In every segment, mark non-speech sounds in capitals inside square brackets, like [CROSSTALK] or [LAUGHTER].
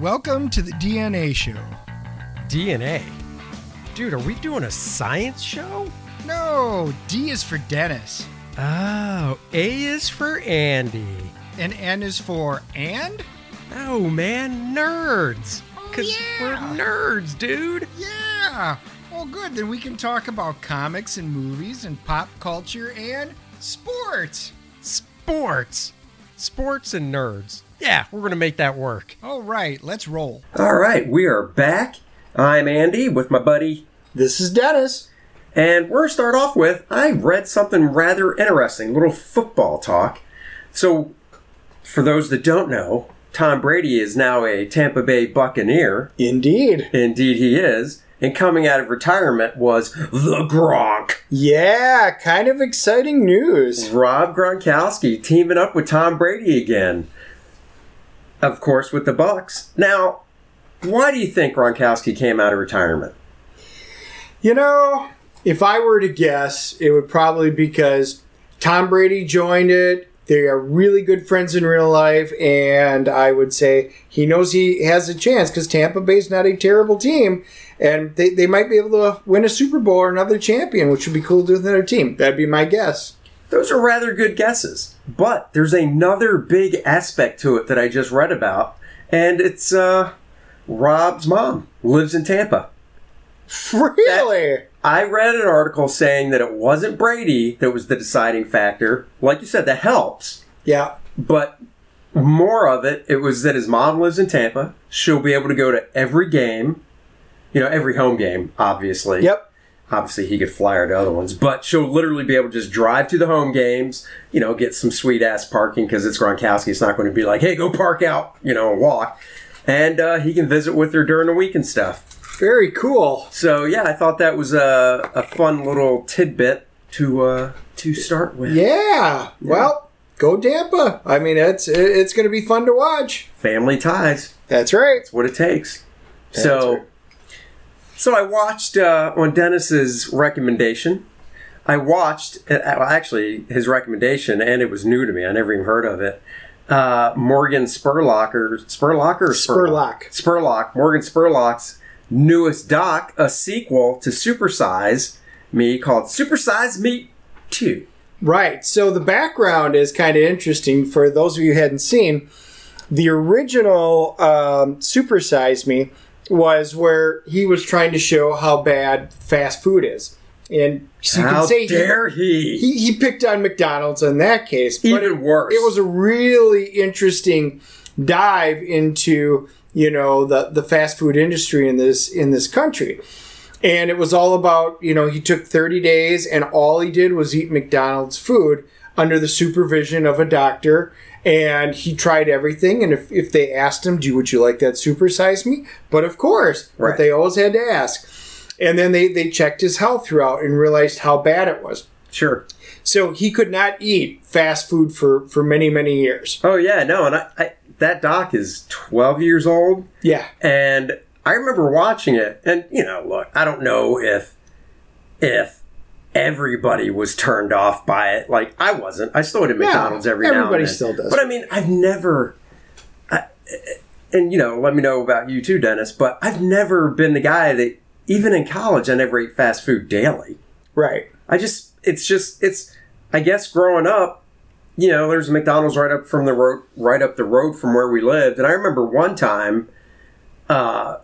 Welcome to the DNA show. DNA? Dude, are we doing a science show? No, D is for Dennis, Oh, A is for Andy. and N is for and? Oh, man, nerds. Oh, Because yeah. we're nerds, dude. Yeah. Well, good. Then we can talk about comics and movies and pop culture and sports. Sports. Sports and nerds. Yeah, we're going to make that work. All right, let's roll. All right, we are back. I'm Andy with my buddy, This is Dennis. and we're gonna start off with I read something rather interesting, little football talk. So, for those that don't know, Tom Brady is now a Tampa Bay Buccaneer. Indeed. Indeed, he is. And coming out of retirement was the Gronk. Yeah, kind of exciting news. Rob Gronkowski teaming up with Tom Brady again. Of course, with the Bucs. Now, why do you think Gronkowski came out of retirement? You know, if I were to guess, it would probably be because Tom Brady joined it. They are really good friends in real life, and I would say he knows he has a chance because Tampa Bay's not a terrible team, and they, they might be able to win a Super Bowl or another champion, which would be cool to do with another team. That'd be my guess. Those are rather good guesses. But there's another big aspect to it that I just read about, and it's uh, Rob's mom lives in Tampa. Really? I read an article saying that it wasn't Brady that was the deciding factor. Like you said, that helps. yeah. But more of it, it was that his mom lives in Tampa. She'll be able to go to every game, you know, every home game, obviously. Yep. Obviously, he could fly her to other ones, but she'll literally be able to just drive to the home games, you know, get some sweet ass parking because it's Gronkowski. It's not going to be like, hey, go park out, you know, and walk. And uh, he can visit with her during the week and stuff. Very cool. So yeah, I thought that was a, a fun little tidbit to uh, to start with. Yeah. Well, go Tampa. I mean, it's it's going to be fun to watch. Family ties. That's right. That's what it takes. so, right. So I watched uh, on Dennis's recommendation. I watched uh, actually his recommendation, and it was new to me. I never even heard of it. Uh, Morgan Spurlocker, Spurlocker, Spurlock. Spurlock, Morgan Spurlock's newest doc, a sequel to Supersize Me called Supersize Me Two. Right. So the background is kind of interesting for those of you who hadn't seen. The original um, Super Size Me was where he was trying to show how bad fast food is. And so you How can say he- dare he? he, he picked on McDonald's in that case. But Even it, worse. It was a really interesting dive into you know the the fast food industry in this in this country. And it was all about, you know, he took 30 days and all he did was eat McDonald's food under the supervision of a doctor. And he tried everything. And if, if they asked him, do would you like that supersize me? But of course, Right. but they always had to ask. And then they, they checked his health throughout and realized how bad it was. Sure. So he could not eat fast food for, for many, many years. Oh yeah, no, and I, I that doc is twelve years old, Yeah. and I remember watching it, and you know, look, I don't know if if everybody was turned off by it. Like I wasn't. I still went to McDonald's every now and then. everybody still does. But I mean, I've never. I, and you know, let me know about you too, Dennis. But I've never been the guy that, even in college, I never ate fast food daily. Right. I just, it's just, it's, I guess growing up, you know, there's a McDonald's right up from the road, right up the road from where we lived. And I remember one time, uh,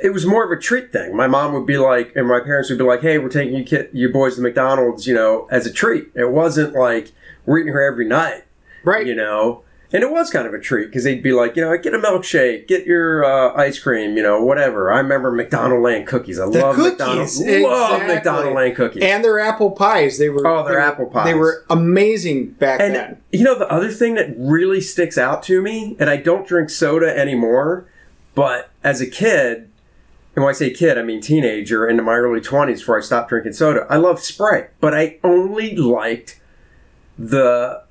it was more of a treat thing. My mom would be like, and my parents would be like, "Hey, we're taking you kid, you boys to McDonald's, you know, as a treat." It wasn't like we're eating here every night, Right. you know. And it was kind of a treat because they'd be like, you know, get a milkshake, get your uh, ice cream, you know, whatever. I remember McDonaldland cookies. I The love cookies, McDonald's. Love exactly. McDonaldland cookies. And their apple pies. They were Oh, their they were- apple pies. They were amazing back And then. you know the other thing that really sticks out to me, and I don't drink soda anymore, but as a kid, and when I say kid, I mean teenager into my early twenties before I stopped drinking soda, I loved Sprite, but I only liked the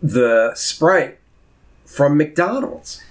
the Sprite from McDonald's.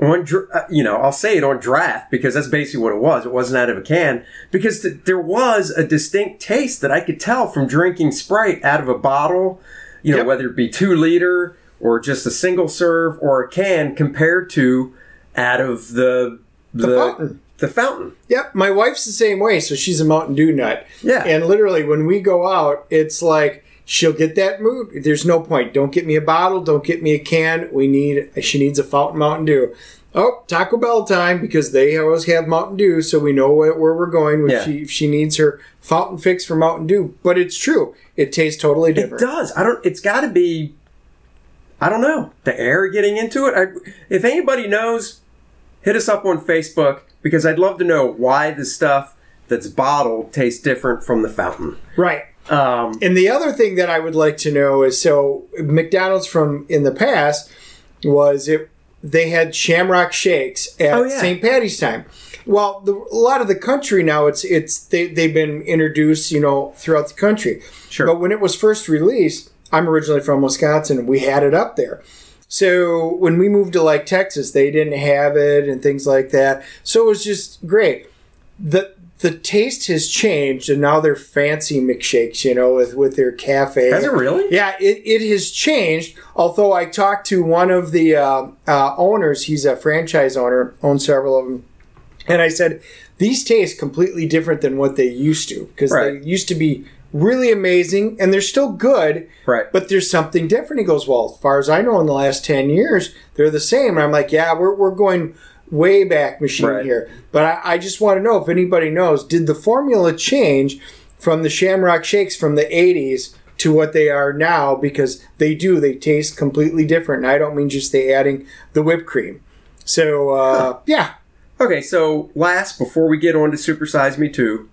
On, uh, you know, I'll say it on draft because that's basically what it was. It wasn't out of a can because th- there was a distinct taste that I could tell from drinking Sprite out of a bottle you know, Yep. whether it be two liter or just a single serve or a can compared to out of the the, fountain. The fountain. Yep, my wife's the same way, so she's a Mountain Dew nut. Yeah. And literally, when we go out, it's like she'll get that mood. There's no point. Don't get me a bottle. Don't get me a can. We need. She needs a fountain Mountain Dew. Oh, Taco Bell time because they always have Mountain Dew, so we know where, we're going. When Yeah. she if she needs her fountain fix for Mountain Dew, but it's true. It tastes totally different. It does. I don't. It's got to be. I don't know the air getting into it. I, if anybody knows, hit us up on Facebook because I'd love to know why the stuff that's bottled tastes different from the fountain. Right. Um, And the other thing that I would like to know is so McDonald's from in the past was it they had Shamrock Shakes at Oh, yeah. St. Patty's time. Well, the, a lot of the country now it's it's they they've been introduced you know throughout the country. Sure. But when it was first released, I'm originally from Wisconsin, we had it up there. So when we moved to like Texas, they didn't have it and things like that. So it was just great. the The taste has changed, and now they're fancy McShakes, you know, with with their cafe. Has it really? Yeah, it, it has changed. Although I talked to one of the uh, uh, owners, he's a franchise owner, owns several of them, and I said these taste completely different than what they used to because Right. they used to be really amazing and they're still good. Right. But there's something different. He goes, well, as far as I know, in the last ten years, they're the same. And I'm like, yeah, we're we're going way back machine Right. here. But I, I just want to know if anybody knows, did the formula change from the Shamrock Shakes from the 80s to what they are now? Because they do, they taste completely different. And I don't mean just they adding the whipped cream. So, uh, [LAUGHS] yeah. Okay, so last before we get on to Super Size Me Two,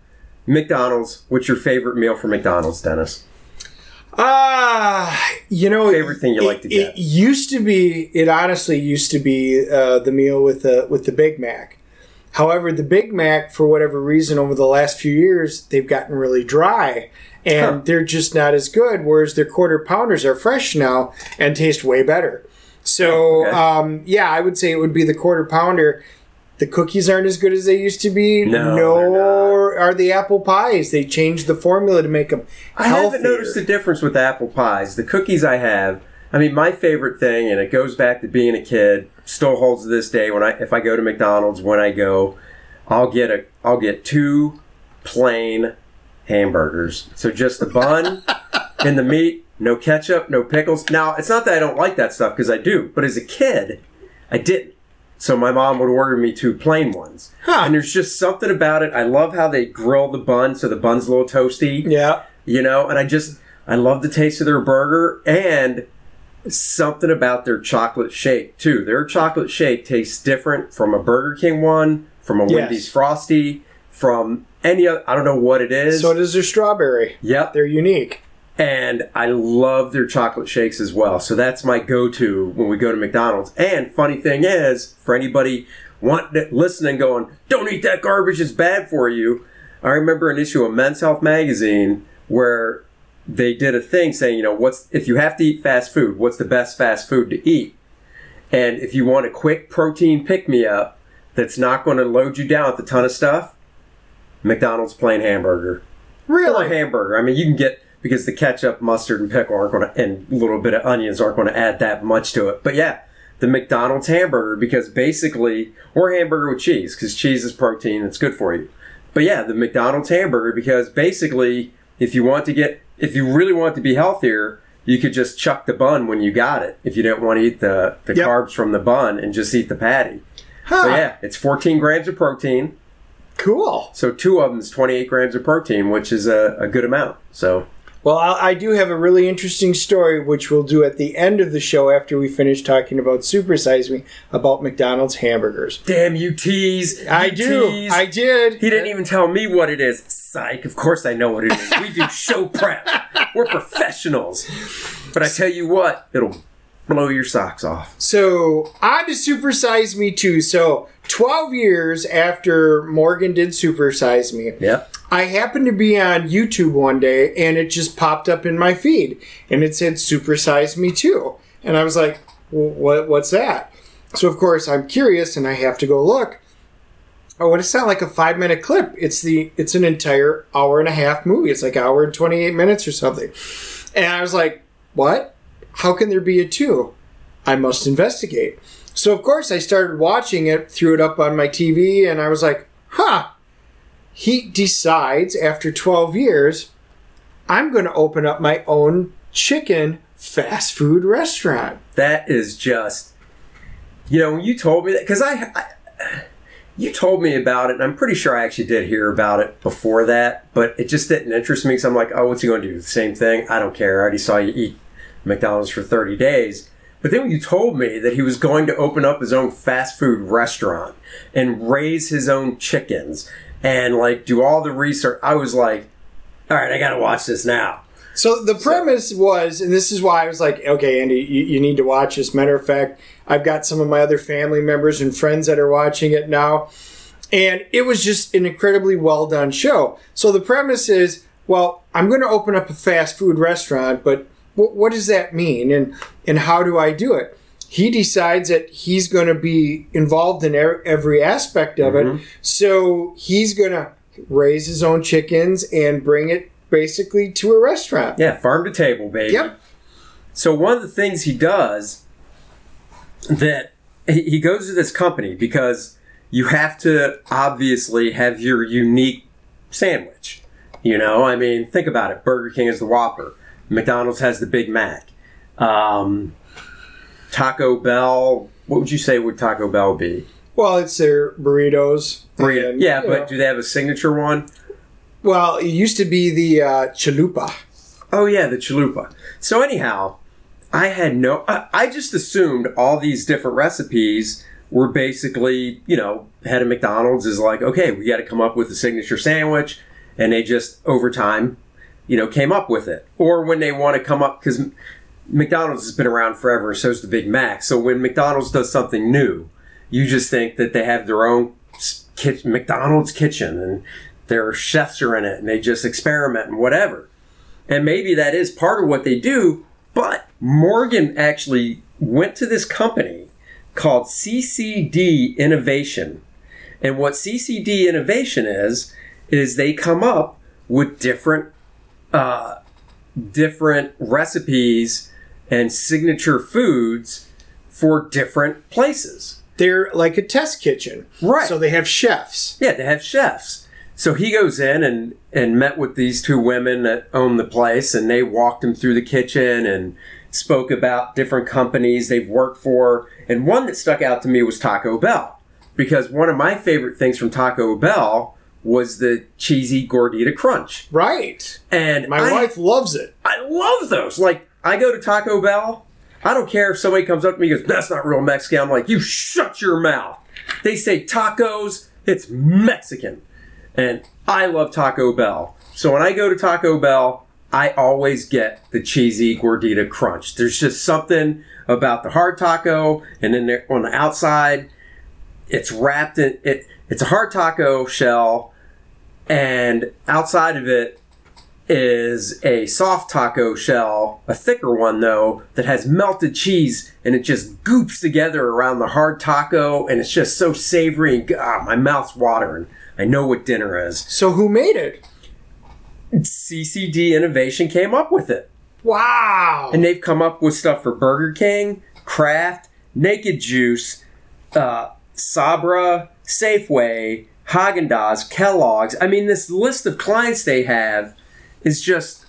McDonald's. What's your favorite meal from McDonald's, Dennis? Ah, you know, Favorite thing you it- like to get? It used to be. It honestly used to be uh, the meal with the with the Big Mac. However, the Big Mac, for whatever reason, over the last few years, they've gotten really dry, and Huh. they're just not as good. Whereas their quarter pounders are fresh now and taste way better. So, Okay. um, yeah, I would say it would be the quarter pounder. The cookies aren't as good as they used to be. No, nor are the apple pies. They changed the formula to make them I haven't noticed the difference with apple pies. The cookies I have, I mean, my favorite thing, and it goes back to being a kid, still holds to this day. When I, if I go to McDonald's, when I go, I'll get a, I'll get two plain hamburgers. So just the bun [LAUGHS] and the meat, no ketchup, no pickles. Now, it's not that I don't like that stuff because I do, but as a kid, I didn't. So my mom would order me two plain ones. Huh. And there's just something about it. I love how they grill the bun so the bun's a little toasty Yeah. you know and i just i love the taste of their burger and something about their chocolate shake too their chocolate shake tastes different from a burger king one from a Yes. wendy's frosty from any other i don't know what it is So does their strawberry. yep They're unique. And i love their chocolate shakes as well. So that's my go-to when we go to mcdonald's. And funny thing is for anybody want listening going don't eat that garbage it's bad for you. I remember an issue of men's health magazine where they did a thing saying you know what's if you have to eat fast food what's the best fast food to eat? And if you want a quick protein pick me up that's not going to load you down with a ton of stuff mcdonald's plain hamburger. Or a hamburger. I mean, you can get because the ketchup, mustard, and pickle aren't going to, and a little bit of onions aren't going to add that much to it. But yeah, the McDonald's hamburger because basically, or hamburger with cheese because cheese is protein. It's good for you. But yeah, the McDonald's hamburger because basically, if you want to get, if you really want to be healthier, you could just chuck the bun when you got it. If you don't want to eat the the Yep. carbs from the bun and just eat the patty. Huh. But yeah, it's 14 grams of protein. Cool. So two of them is 28 grams of protein, which is a, a good amount. So Well, I, I do have a really interesting story, which we'll do at the end of the show after we finish talking about Super Size Me about McDonald's hamburgers. damn you tease. I do. tease. I did. he didn't even tell me what it is. Psych. Of course I know what it is. We do show prep. We're professionals. But I tell you what, it'll blow your socks off. So on to Super Size Me too. So 12 years after Morgan did Super Size Me, Yep. I happened to be on YouTube one day and it just popped up in my feed and it said Super Size Me Too. And I was like, what, what's that? So, of course, I'm curious and I have to go look. Oh, and it's not like a five minute clip. It's the it's an entire hour and a half movie. It's like hour and twenty eight minutes or something. And I was like, what? How can there be a two? I must investigate. So, of course, I started watching it, threw it up on my TV, and I was like, huh. He decides after 12 years, I'm going to open up my own chicken fast food restaurant. That is just, you know, when you told me that, because I, I, you told me about it, and I'm pretty sure I actually did hear about it before that, but it just didn't interest me. So I'm like, oh, what's he going to do? The same thing? I don't care. I already saw you eat McDonald's for 30 days. But then you told me that he was going to open up his own fast food restaurant and raise his own chickens and like do all the research, I was like, all right, I got to watch this now. So the premise was, and this is why I was like, okay, Andy, you, you need to watch this. Matter of fact, I've got some of my other family members and friends that are watching it now. And it was just an incredibly well done show. So the premise is, well, I'm going to open up a fast food restaurant, but what, what does that mean? And, and how do I do it? He decides that he's going to be involved in er- every aspect of it. So he's going to raise his own chickens and bring it basically to a restaurant. Yeah, farm to table, baby. Yep. So one of the things he does that he he goes to this company because you have to obviously have your unique sandwich. You know, I mean, think about it. Burger King is the Whopper. McDonald's has the Big Mac. Um, Taco Bell. What would you say would Taco Bell be? Well, it's their burritos. Burrito. and, Yeah, but know. do they have a signature one? well, it used to be the uh, chalupa. Oh yeah, the chalupa. So anyhow, I had no. I, I just assumed all these different recipes were basically, you know, head of McDonald's is like, okay, we got to come up with a signature sandwich, and they just over time, you know, came up with it. Or when they want to come up because McDonald's has been around forever, so so's the Big Mac. So when McDonald's does something new, you just think that they have their own kitchen, McDonald's kitchen, and their chefs are in it, and they just experiment and whatever. And maybe that is part of what they do, but Morgan actually went to this company called CCD Innovation. And what CCD Innovation is, is they come up with different, uh, different recipes and signature foods for different places. They're like a test kitchen. Right. So they have chefs. Yeah, they have chefs. So he goes in and, and met with these two women that own the place, and they walked him through the kitchen and spoke about different companies they've worked for. And one that stuck out to me was Taco Bell, because one of my favorite things from Taco Bell was the cheesy gordita crunch. Right. And My I- wife loves it. I love those. Like, I go to Taco Bell. I don't care if somebody comes up to me and goes, that's not real Mexican. I'm like, you shut your mouth. They say tacos, it's Mexican. And I love Taco Bell. So when I go to Taco Bell, I always get the cheesy gordita crunch. There's just something about the hard taco, and then on the outside, it's wrapped in it. It's a hard taco shell, and outside of it is a soft taco shell, a thicker one though, that has melted cheese and it just goops together around the hard taco and it's just so savory and ah, my mouth's watering. I know what dinner is. So who made it? CCD Innovation came up with it. Wow. And they've come up with stuff for Burger King, Kraft, Naked Juice, uh, Sabra, Safeway, Haagen Dazs, Kellogg's. I mean, this list of clients they have is just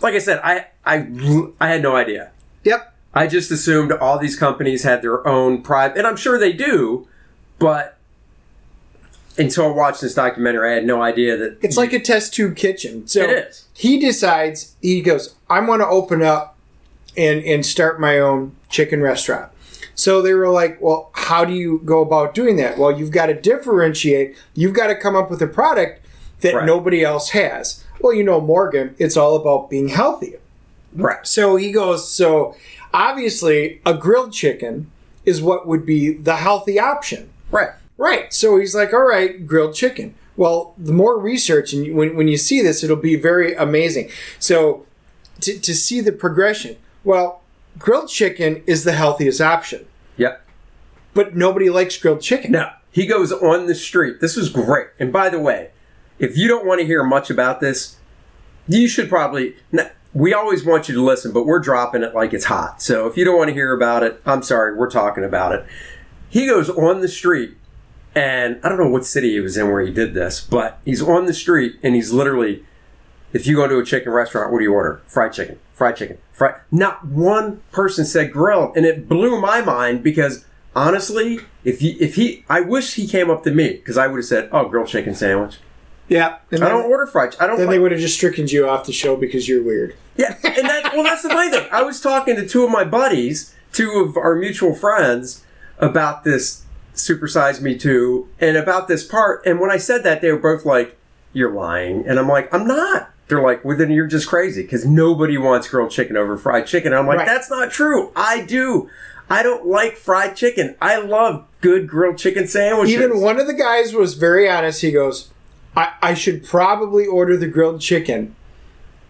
like I said. I I I had no idea. yep. I just assumed all these companies had their own private, and I'm sure they do, but until I watched this documentary, I had no idea that It's like a test tube kitchen. So It is. he decides he goes, "I'm going to open up and and start my own chicken restaurant. So they were like, well, how do you go about doing that? Well, you've got to differentiate. You've got to come up with a product that Right. nobody else has. Well, you know, Morgan, it's all about being healthy. right. So he goes, so obviously a grilled chicken is what would be the healthy option. Right. Right. So he's like, all right, grilled chicken. Well, the more research, and when, when you see this, it'll be very amazing. So to, to see the progression, well, grilled chicken is the healthiest option, Yep. but nobody likes grilled chicken. No, he goes on the street. This was great. And by the way, if you don't want to hear much about this, you should probably. we always want you to listen, but we're dropping it like it's hot. So if you don't want to hear about it, I'm sorry, we're talking about it. He goes on the street, and I don't know what city he was in where he did this, but he's on the street and he's literally, if you go to a chicken restaurant, what do you order? Fried chicken, fried chicken, fried. Not one person said grilled, and it blew my mind because honestly, if he, if he, I wish he came up to me because I would have said, "Oh, grilled chicken sandwich." Yeah. And I then, don't order fried. I don't. then like- they would have just stricken you off the show because you're weird. Yeah, and that well, that's the funny thing. I was talking to two of my buddies, two of our mutual friends, about this Supersize Me Too and about this part. And when I said that, they were both like, "You're lying," and I'm like, "I'm not." They're like, "Well, then you're just crazy because nobody wants grilled chicken over fried chicken." I'm like, Right. "That's not true. I do. I don't like fried chicken. I love good grilled chicken sandwiches." Even one of the guys was very honest. He goes, I, I should probably order the grilled chicken,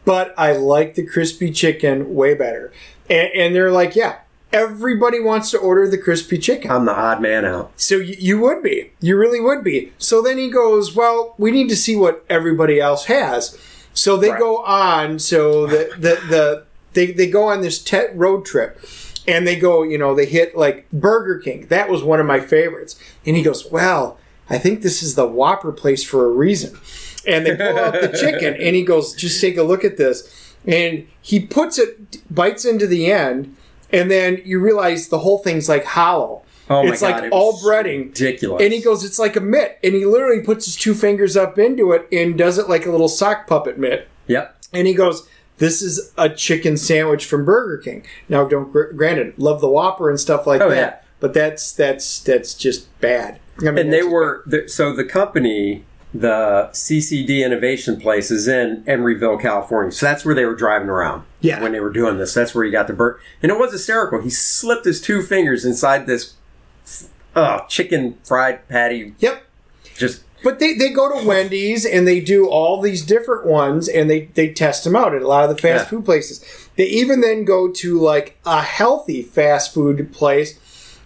but I like the crispy chicken way better. And, and they're like, yeah, everybody wants to order the crispy chicken. I'm the odd man out. So you, you would be. You really would be. So then he goes, well, we need to see what everybody else has. So they Right. go on. So the the, the they, they go on this te- road trip. And they go, you know, they hit like Burger King. That was one of my favorites. And he goes, well, I think this is the Whopper place for a reason. And they pull out the chicken, and he goes, just take a look at this. And he puts it, bites into the end, and then you realize the whole thing's like hollow. Oh my it's God, like it all breading. ridiculous. And he goes, it's like a mitt. And he literally puts his two fingers up into it and does it like a little sock puppet mitt. Yep. And he goes, this is a chicken sandwich from Burger King. Now, don't gr- granted, love the Whopper and stuff like Oh, that, yeah. but that's that's that's just bad. I mean, and they were the, so the company the ccd innovation place is in emeryville california so that's where they were driving around Yeah. when they were doing this that's where he got the bird and it was hysterical he slipped his two fingers inside this uh, chicken fried patty Yep. just But they, they go to Wendy's and they do all these different ones and they, they test them out at a lot of the fast Yeah. food places. They even then go to like a healthy fast food place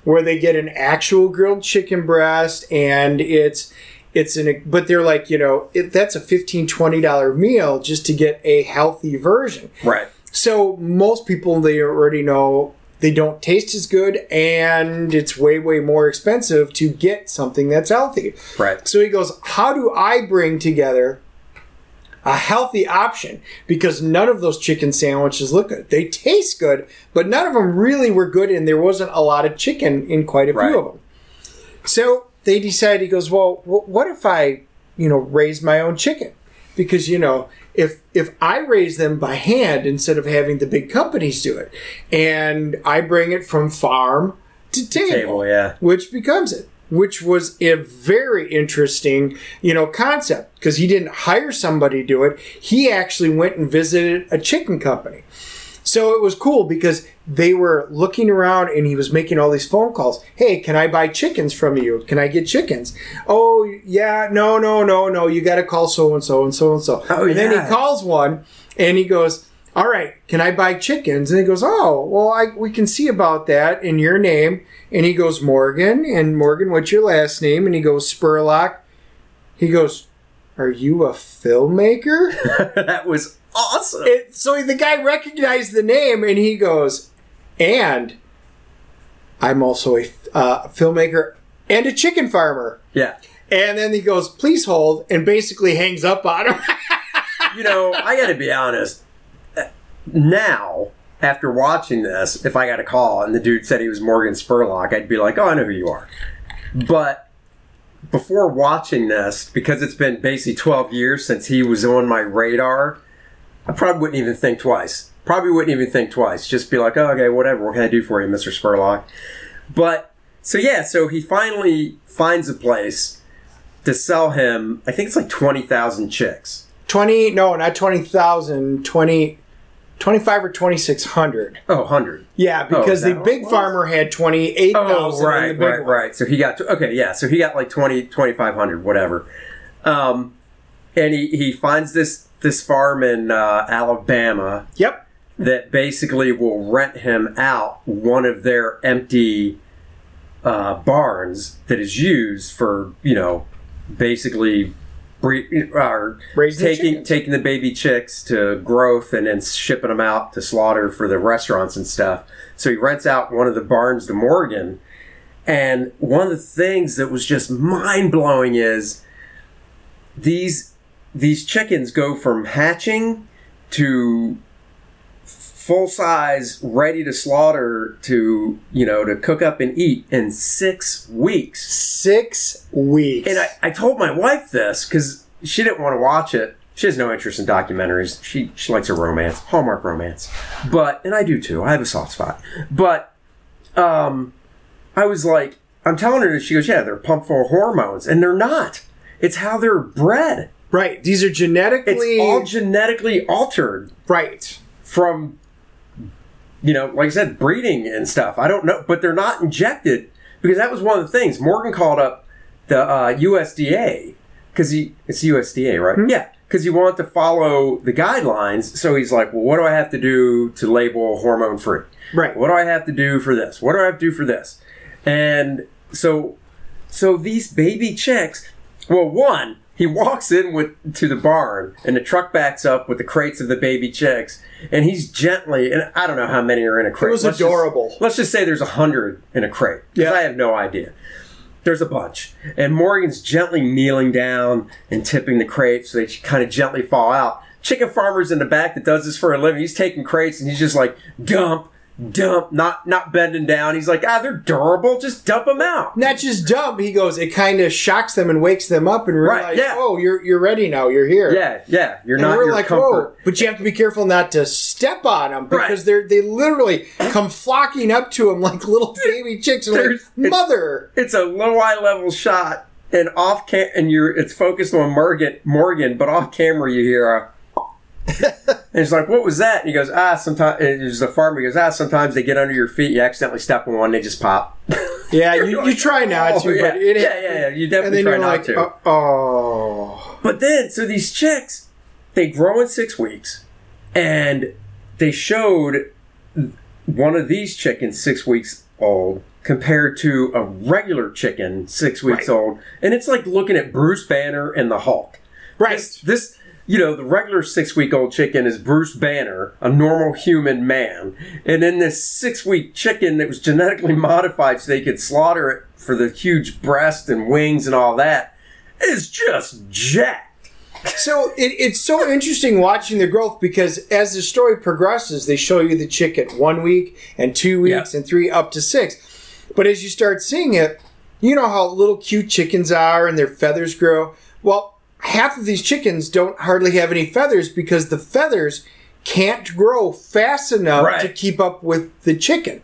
where they get an actual grilled chicken breast and it's it's an but they're like you know it, that's a 15 20 dollar meal just to get a healthy version right so most people they already know they don't taste as good and it's way way more expensive to get something that's healthy right so he goes, How do I bring together a healthy option? Because none of those chicken sandwiches look good. They taste good, but none of them really were good, and there wasn't a lot of chicken in quite a Right. few of them. So they decide, he goes, Well, what if I, you know, raise my own chicken? Because, you know, if if I raise them by hand instead of having the big companies do it, and I bring it from farm to table, table yeah. which becomes it which was a very interesting you know concept. Because he didn't hire somebody to do it. He actually went and visited a chicken company so it was cool because they were looking around and he was making all these phone calls hey can i buy chickens from you can i get chickens oh yeah no no no no you got to call so and so and so and so Oh, and then he calls one and he goes all right, can I buy chickens? And he goes, oh, well, I, we can see about that in your name. And he goes, Morgan. And Morgan, what's your last name? And he goes, Spurlock. He goes, are you a filmmaker? [LAUGHS] that was awesome it, so the guy recognized the name and he goes, and I'm also a uh, filmmaker and a chicken farmer. yeah And then he goes, please hold, and basically hangs up on him. [LAUGHS] you know, I got to be honest. Now, after watching this, if I got a call and the dude said he was Morgan Spurlock, I'd be like, "Oh, I know who you are." But before watching this, because it's been basically 12 years since he was on my radar, I probably wouldn't even think twice. Probably wouldn't even think twice. Just be like, "Oh, okay, whatever. What can I do for you, Mr. Spurlock?" But so yeah, so he finally finds a place to sell him. I think it's like 20,000 chicks. 20, no, not 20,000, 20, 25 or 2,600. Oh, 100. Yeah, because is that the big was? farmer had 28,000 Oh, right, the big right, one. right. So he got, okay, yeah. So he got like 20, 2,500, whatever. Um, and he, he finds this, this farm in uh, Alabama Yep. that basically will rent him out one of their empty uh, barns that is used for, you know, basically bre- Raising taking chickens. taking the baby chicks to growth and then shipping them out to slaughter for the restaurants and stuff. So he rents out one of the barns to Morgan. And one of the things that was just mind blowing is these these chickens go from hatching to full size, ready to slaughter to you know to cook up and eat in six weeks. Six weeks. And I, I told my wife this because she didn't want to watch it. She has no interest in documentaries. She she likes a romance, Hallmark romance. But and I do too. I have a soft spot. But um, I was like, I'm telling her. That she goes, yeah, they're pumped full of hormones, and they're not. It's how they're bred. Right. These are It's genetically all genetically altered. Right. from you know like i said breeding and stuff. I don't know but they're not injected because that was one of the things. Morgan called up the uh, usda because he it's usda right? Yeah because he wanted to follow the guidelines. So he's like well what do i have to do to label hormone free Right. what do i have to do for this? What do i have to do for this? And so so these baby chicks well one he walks in with to the barn and the truck backs up with the crates of the baby chicks and he's gently and i don't know how many are in a crate. It was Let's just- adorable. let's just say there's a hundred in a crate Yeah. i have no idea. There's a bunch. And morgan's gently kneeling down and tipping the crates so they kind of gently fall out. Chicken farmer's in the back that does this for a living. He's taking crates and he's just like dump dump not not bending down he's like ah they're durable just dump them out Not just dump. He goes. It kind of shocks them and wakes them up and realize, yeah. oh, you're you're ready now. You're here. yeah yeah you're And not we're like, comfort whoa! But you have to be careful not to step on them because Right. they're they literally come flocking up to him [LAUGHS] like little baby chicks. Like, There's- it's- mother, it's a low eye level shot and off cam and you're it's focused on Morgan Morgan, but off camera you hear a [LAUGHS] he's like, "What was that?" And he goes, "Ah, sometimes there's the farmer." He goes, "Ah, sometimes they get under your feet. You accidentally step on one, they just pop." [LAUGHS] yeah, you, like, try [LAUGHS] not "Oh, to, yeah. but it yeah, yeah, yeah, you definitely try not like, to. oh, oh. But then, so these chicks, they grow in six weeks, and they showed one of these chickens six weeks old compared to a regular chicken six weeks Right. old, and it's like looking at Bruce Banner and the Hulk. right. This, this you know, the regular six week old chicken is Bruce Banner, a normal human man. And then this six week chicken that was genetically [LAUGHS] modified so they could slaughter it for the huge breast and wings and all that is just jacked. So it, it's so interesting watching the growth because as the story progresses, they show you the chick at one week and two weeks Yeah. and three up to six. But as you start seeing it, you know how little cute chickens are and their feathers grow. Well, half of these chickens don't hardly have any feathers because the feathers can't grow fast enough Right. to keep up with the chicken.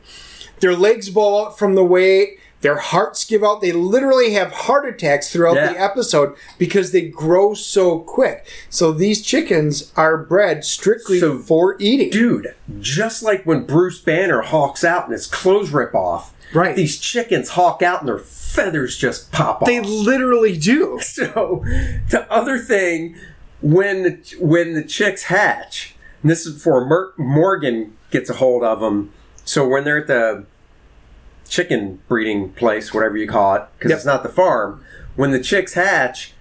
Their legs blow out from the weight. Their hearts give out. They literally have heart attacks throughout Yeah. the episode because they grow so quick. So these chickens are bred strictly So, for eating. Dude, just like when Bruce Banner hulks out and his clothes rip off, Right. these chickens hulk out and their feathers just pop off. they literally do. [LAUGHS] So, the other thing, when the, when the chicks hatch, and this is before Mer- Morgan gets a hold of them. So when they're at the chicken breeding place, whatever you call it, because Yep. it's not the farm, when the chicks hatch,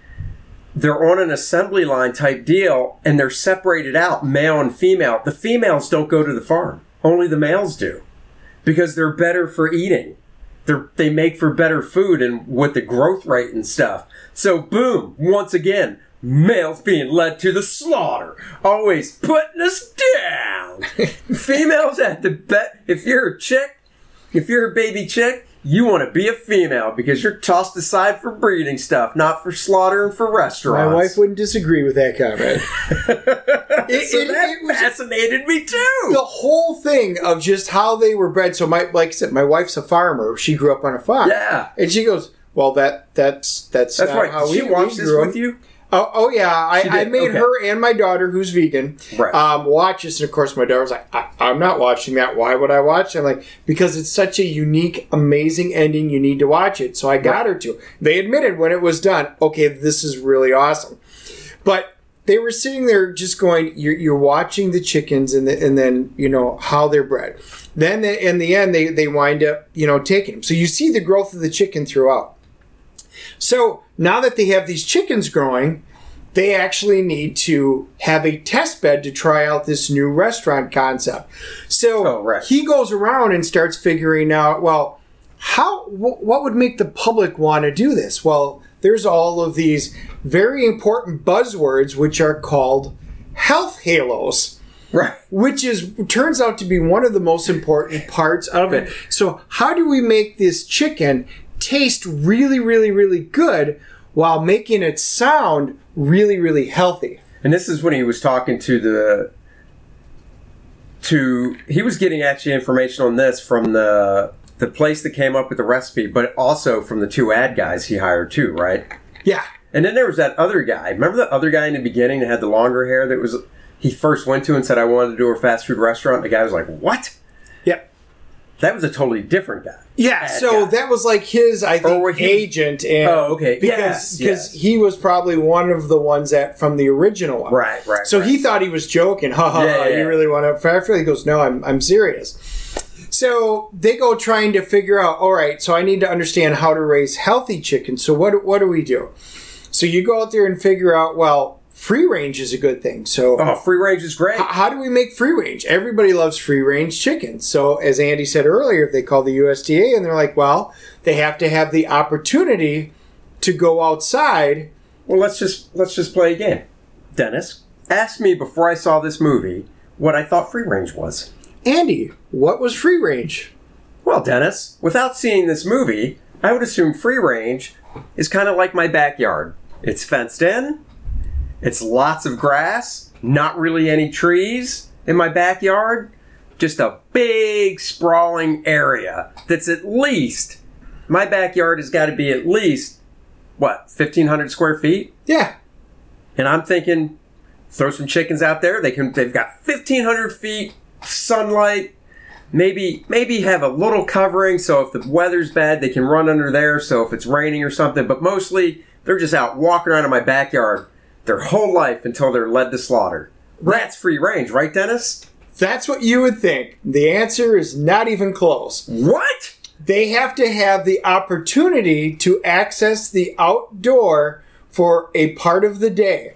they're on an assembly line type deal, and they're separated out, male and female. The females don't go to the farm; only the males do, because they're better for eating they're, they make for better food and with the growth rate and stuff. So boom, once again, males being led to the slaughter, always putting us down. [LAUGHS] Females at the bet. If you're a chick, if you're a baby chick, you want to be a female because you're tossed aside for breeding stuff, not for slaughter and for restaurants. My wife wouldn't disagree with that comment. [LAUGHS] It- so it- that it was- fascinated me too. the whole thing of just how they were bred. So my, like I said, my wife's a farmer. She grew up on a farm. Yeah. and she goes, "Well, that that's that's That's not right. How she we, watch we this grew up." with you? Oh, oh yeah, I, I made okay. her and my daughter, who's vegan, Right. um, watch this. And of course, my daughter was like, I, "I'm not watching that. Why would I watch?" it? I'm like, "Because it's such a unique, amazing ending. You need to watch it." So I got Right. her to. They admitted when it was done, "Okay, this is really awesome," but they were sitting there just going, "You're, you're watching the chickens, and the, and then you know how they're bred." Then they, in the end, they they wind up you know taking them. So you see the growth of the chicken throughout. So now that they have these chickens growing, they actually need to have a test bed to try out this new restaurant concept. So Oh, right. he goes around and starts figuring out, well, how wh- what would make the public want to do this? Well, there's all of these very important buzzwords which are called health halos Right. which is turns out to be one of the most important parts of it. So, how do we make this chicken taste really, really, really good while making it sound really, really healthy? And this is when he was talking to the to he was getting actually information on this from the the place that came up with the recipe, but also from the two ad guys he hired too, right? Yeah, And then there was that other guy. Remember the other guy in the beginning that had the longer hair that was he first went to and said I wanted to do a fast food restaurant. The guy was like, "What?" That was a totally different guy. yeah. So guy. that was like his, I think, he- agent. And Oh, okay. Because Yes, because yes. he was probably one of the ones that from the original one. Right, right. So right. he thought he was joking. Ha ha, Yeah, ha, yeah, you really want to food? He goes, no, I'm, I'm serious. So they go trying to figure out, all right, so I need to understand how to raise healthy chickens. So what, what do we do? So you go out there and figure out, well, free range is a good thing. So oh, free range is great. h- how do we make free range? Everybody loves free range chickens. So as Andy said earlier, they call the USDA and they're like, well, they have to have the opportunity to go outside Well, let's just let's just play a game. Dennis, ask me before I saw this movie what I thought free range was. Andy, what was free range? Well, Dennis, without seeing this movie, I would assume free range is kind of like my backyard. It's fenced in. It's lots of grass, not really any trees in my backyard, just a big sprawling area that's at least my backyard has got to be at least what, 1500 square feet? Yeah, And I'm thinking, throw some chickens out there. They can. They've got 1,500 feet sunlight. Maybe maybe have a little covering so if the weather's bad, they can run under there. So if it's raining or something, but mostly they're just out walking around in my backyard their whole life until they're led to slaughter. Rats free range, right, Dennis? That's what you would think. The answer is not even close. What? They have to have the opportunity to access the outdoor for a part of the day.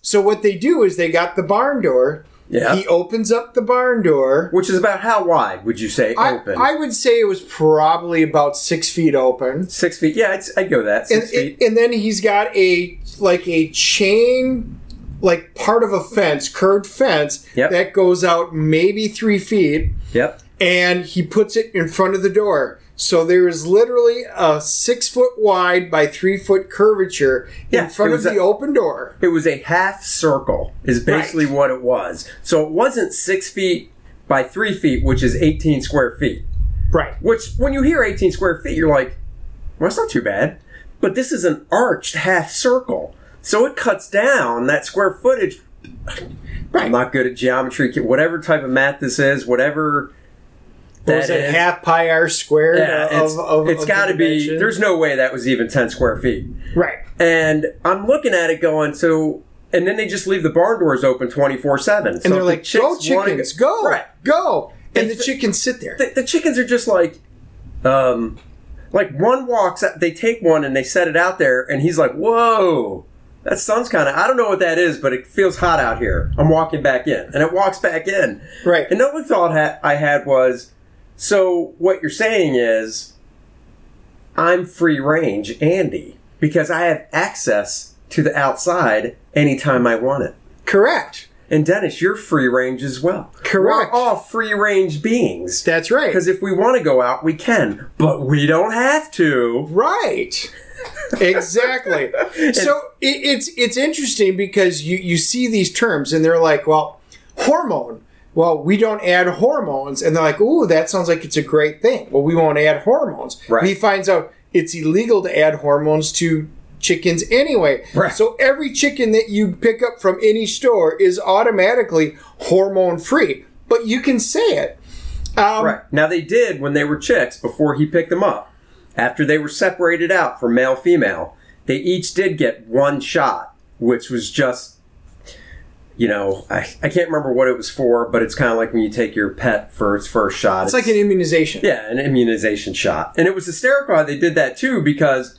So what they do is they got the barn door. Yeah. He opens up the barn door. Which is about how wide would you say I, open? I would say it was probably about six feet open. Six feet. Yeah, I'd, I'd go that. And, Six feet. and then he's got a like a chain like part of a fence, curved fence Yep. that goes out maybe three feet. yep. and he puts it in front of the door. So there is literally a six foot wide by three foot curvature Yeah, in front of the a- open door. It was a half circle, is basically what it was. So it wasn't six feet by three feet, which is 18 square feet. Right. Which, when you hear 18 square feet, you're like, well, that's not too bad. But this is an arched half circle. So it cuts down that square footage. Right. I'm not good at geometry, whatever type of math this is, whatever. What was that it is. half pi r squared Yeah, of, it's, of, it's got to be. There's no way that was even 10 square feet. right. And I'm looking at it going, so, and then they just leave the barn doors open 24 7. And they're like, "Go chickens, go, Right. go!" And the fi- chickens sit there. The, the chickens are just like, um, like one walks, out- they take one and they set it out there, and he's like, whoa. That sun's kind of, I don't know what that is, but it feels hot out here. I'm walking back in. And it walks back in. Right. And the only thought ha- I had was, so what you're saying is, I'm free range Andy because I have access to the outside anytime I want it. Correct. And Dennis, you're free range as well. Correct. We're all free range beings. That's right. Because if we want to go out, we can, but we don't have to. Right. exactly. [LAUGHS] so it, it's it's interesting because you you see these terms and they're like, well, hormone. Well, we don't add hormones, and they're like, "Ooh, that sounds like it's a great thing." Well, we won't add hormones. Right. He finds out it's illegal to add hormones to chickens anyway. Right. So every chicken that you pick up from any store is automatically hormone free, but you can say it. Um, Right. Now they did when they were chicks before he picked them up. After they were separated out from male female, they each did get one shot, which was just you know, I, I can't remember what it was for, but it's kind of like when you take your pet for its first shot. It's like an immunization. Yeah, an immunization shot. And it was hysterical how they did that too because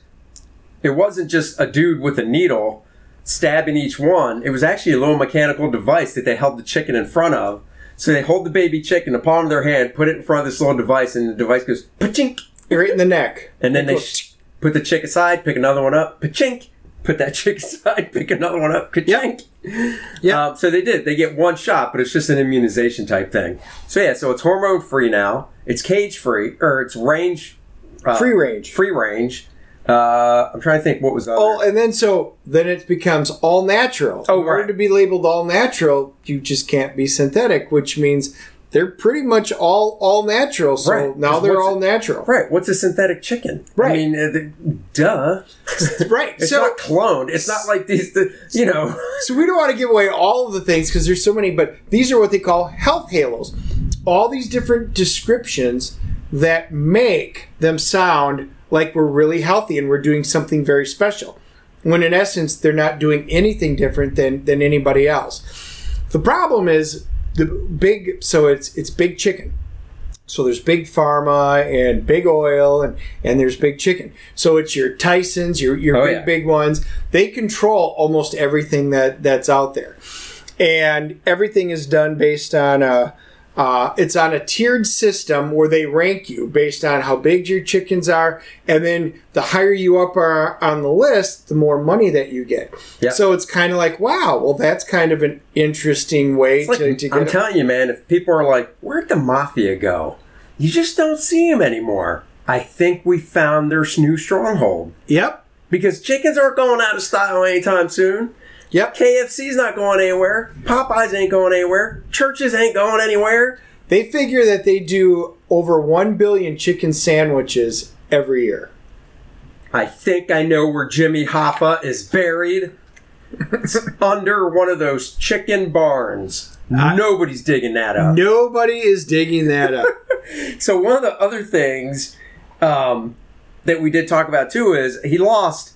it wasn't just a dude with a needle stabbing each one, it was actually a little mechanical device that they held the chicken in front of. So they hold the baby chicken in the palm of their hand, put it in front of this little device, and the device goes pachink, right in the neck. and then they sh- put the chick aside, pick another one up, pachink, put that [LAUGHS] chick aside, pick another one up, pachink. Yeah. Um, so they did. They get one shot, but it's just an immunization type thing. So yeah, so it's hormone free now. It's cage free, or it's range uh, free range. free range. Uh, I'm trying to think what was the Oh, and then so then it becomes all natural. Oh, In order to be labeled all natural, you just can't be synthetic, which means they're pretty much all all natural. So Right. now they're all natural. Right. What's a synthetic chicken? Right. I mean, uh, the, duh. [LAUGHS] Right. It's so not cloned. It's not like these. The, you know. So we don't want to give away all of the things because there's so many, but these are what they call health halos. All these different descriptions that make them sound like we're really healthy and we're doing something very special. When in essence they're not doing anything different than than anybody else. The problem is the big so it's it's big chicken. So there's big pharma and big oil and, and there's big chicken. So it's your Tysons, your your Oh, big yeah. big ones. They control almost everything that that's out there, and everything is done based on a. Uh, it's on a tiered system where they rank you based on how big your chickens are, and then the higher you up are on the list, the more money that you get. Yeah. So it's kind of like, wow, well, that's kind of an interesting way like, to, to get. I'm telling you, man. If people are like, "Where'd the mafia go?" You just don't see them anymore. I think we found their new stronghold yep, because chickens aren't going out of style anytime soon. Yep. KFC's not going anywhere. Popeyes ain't going anywhere. Church's ain't going anywhere. They figure that they do over 1 billion chicken sandwiches every year. I think I know where Jimmy Hoffa is buried. It's [LAUGHS] under one of those chicken barns. Nobody's digging that up. Nobody is digging that up. [LAUGHS] So one of the other things um, that we did talk about too is he lost.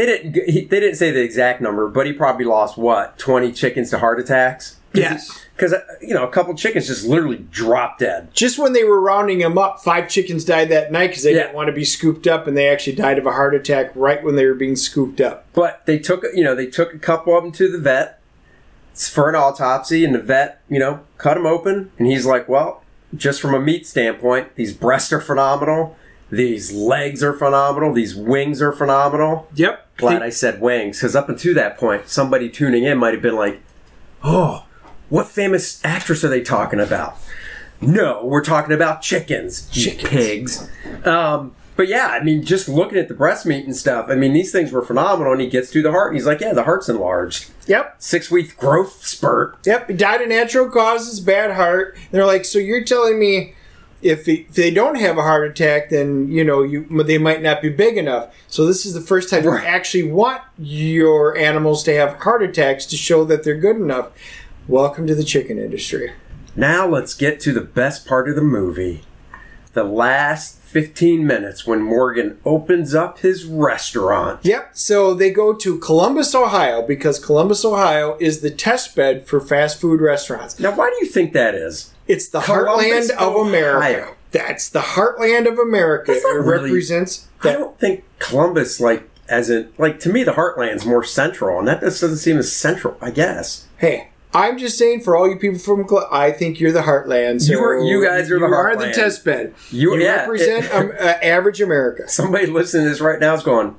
They didn't. He, they didn't say the exact number, but he probably lost what twenty chickens to heart attacks. Yes. because uh, you know a couple chickens just literally dropped dead. Just when they were rounding them up, five chickens died that night because they Yeah. didn't want to be scooped up, and they actually died of a heart attack right when they were being scooped up. But they took you know they took a couple of them to the vet for an autopsy, and the vet you know cut them open, and he's like, well, just from a meat standpoint, these breasts are phenomenal. These legs are phenomenal. These wings are phenomenal. Yep. Glad I said wings, because up until that point, somebody tuning in might have been like, "Oh, what famous actress are they talking about?" No, we're talking about chickens, you pigs. Um, but yeah, I mean, just looking at the breast meat and stuff, I mean, these things were phenomenal. And he gets to the heart, and he's like, "Yeah, the heart's enlarged. Yep. Six week growth spurt." Yep. He died of natural causes, bad heart. They're like, so you're telling me if, if they don't have a heart attack, then you know you they might not be big enough. So this is the first time Right. you actually want your animals to have heart attacks to show that they're good enough. Welcome to the chicken industry. Now let's get to the best part of the movie. The last 15 minutes when Morgan opens up his restaurant. Yep. So they go to Columbus, Ohio, because Columbus, Ohio is the test bed for fast food restaurants. Now, why do you think that is? It's the heartland of America. Ohio. That's the heartland of America. It really- represents I don't think Columbus, like, as in, like, to me, the heartland's more central, and that just doesn't seem as central, I guess. Hey, I'm just saying for all you people from, Col- I think you're the heartland. So You are- you guys are the heartland. you are the test bed. You- You, yeah, represent it- um, uh, average America. [LAUGHS] Somebody listening to this right now is going,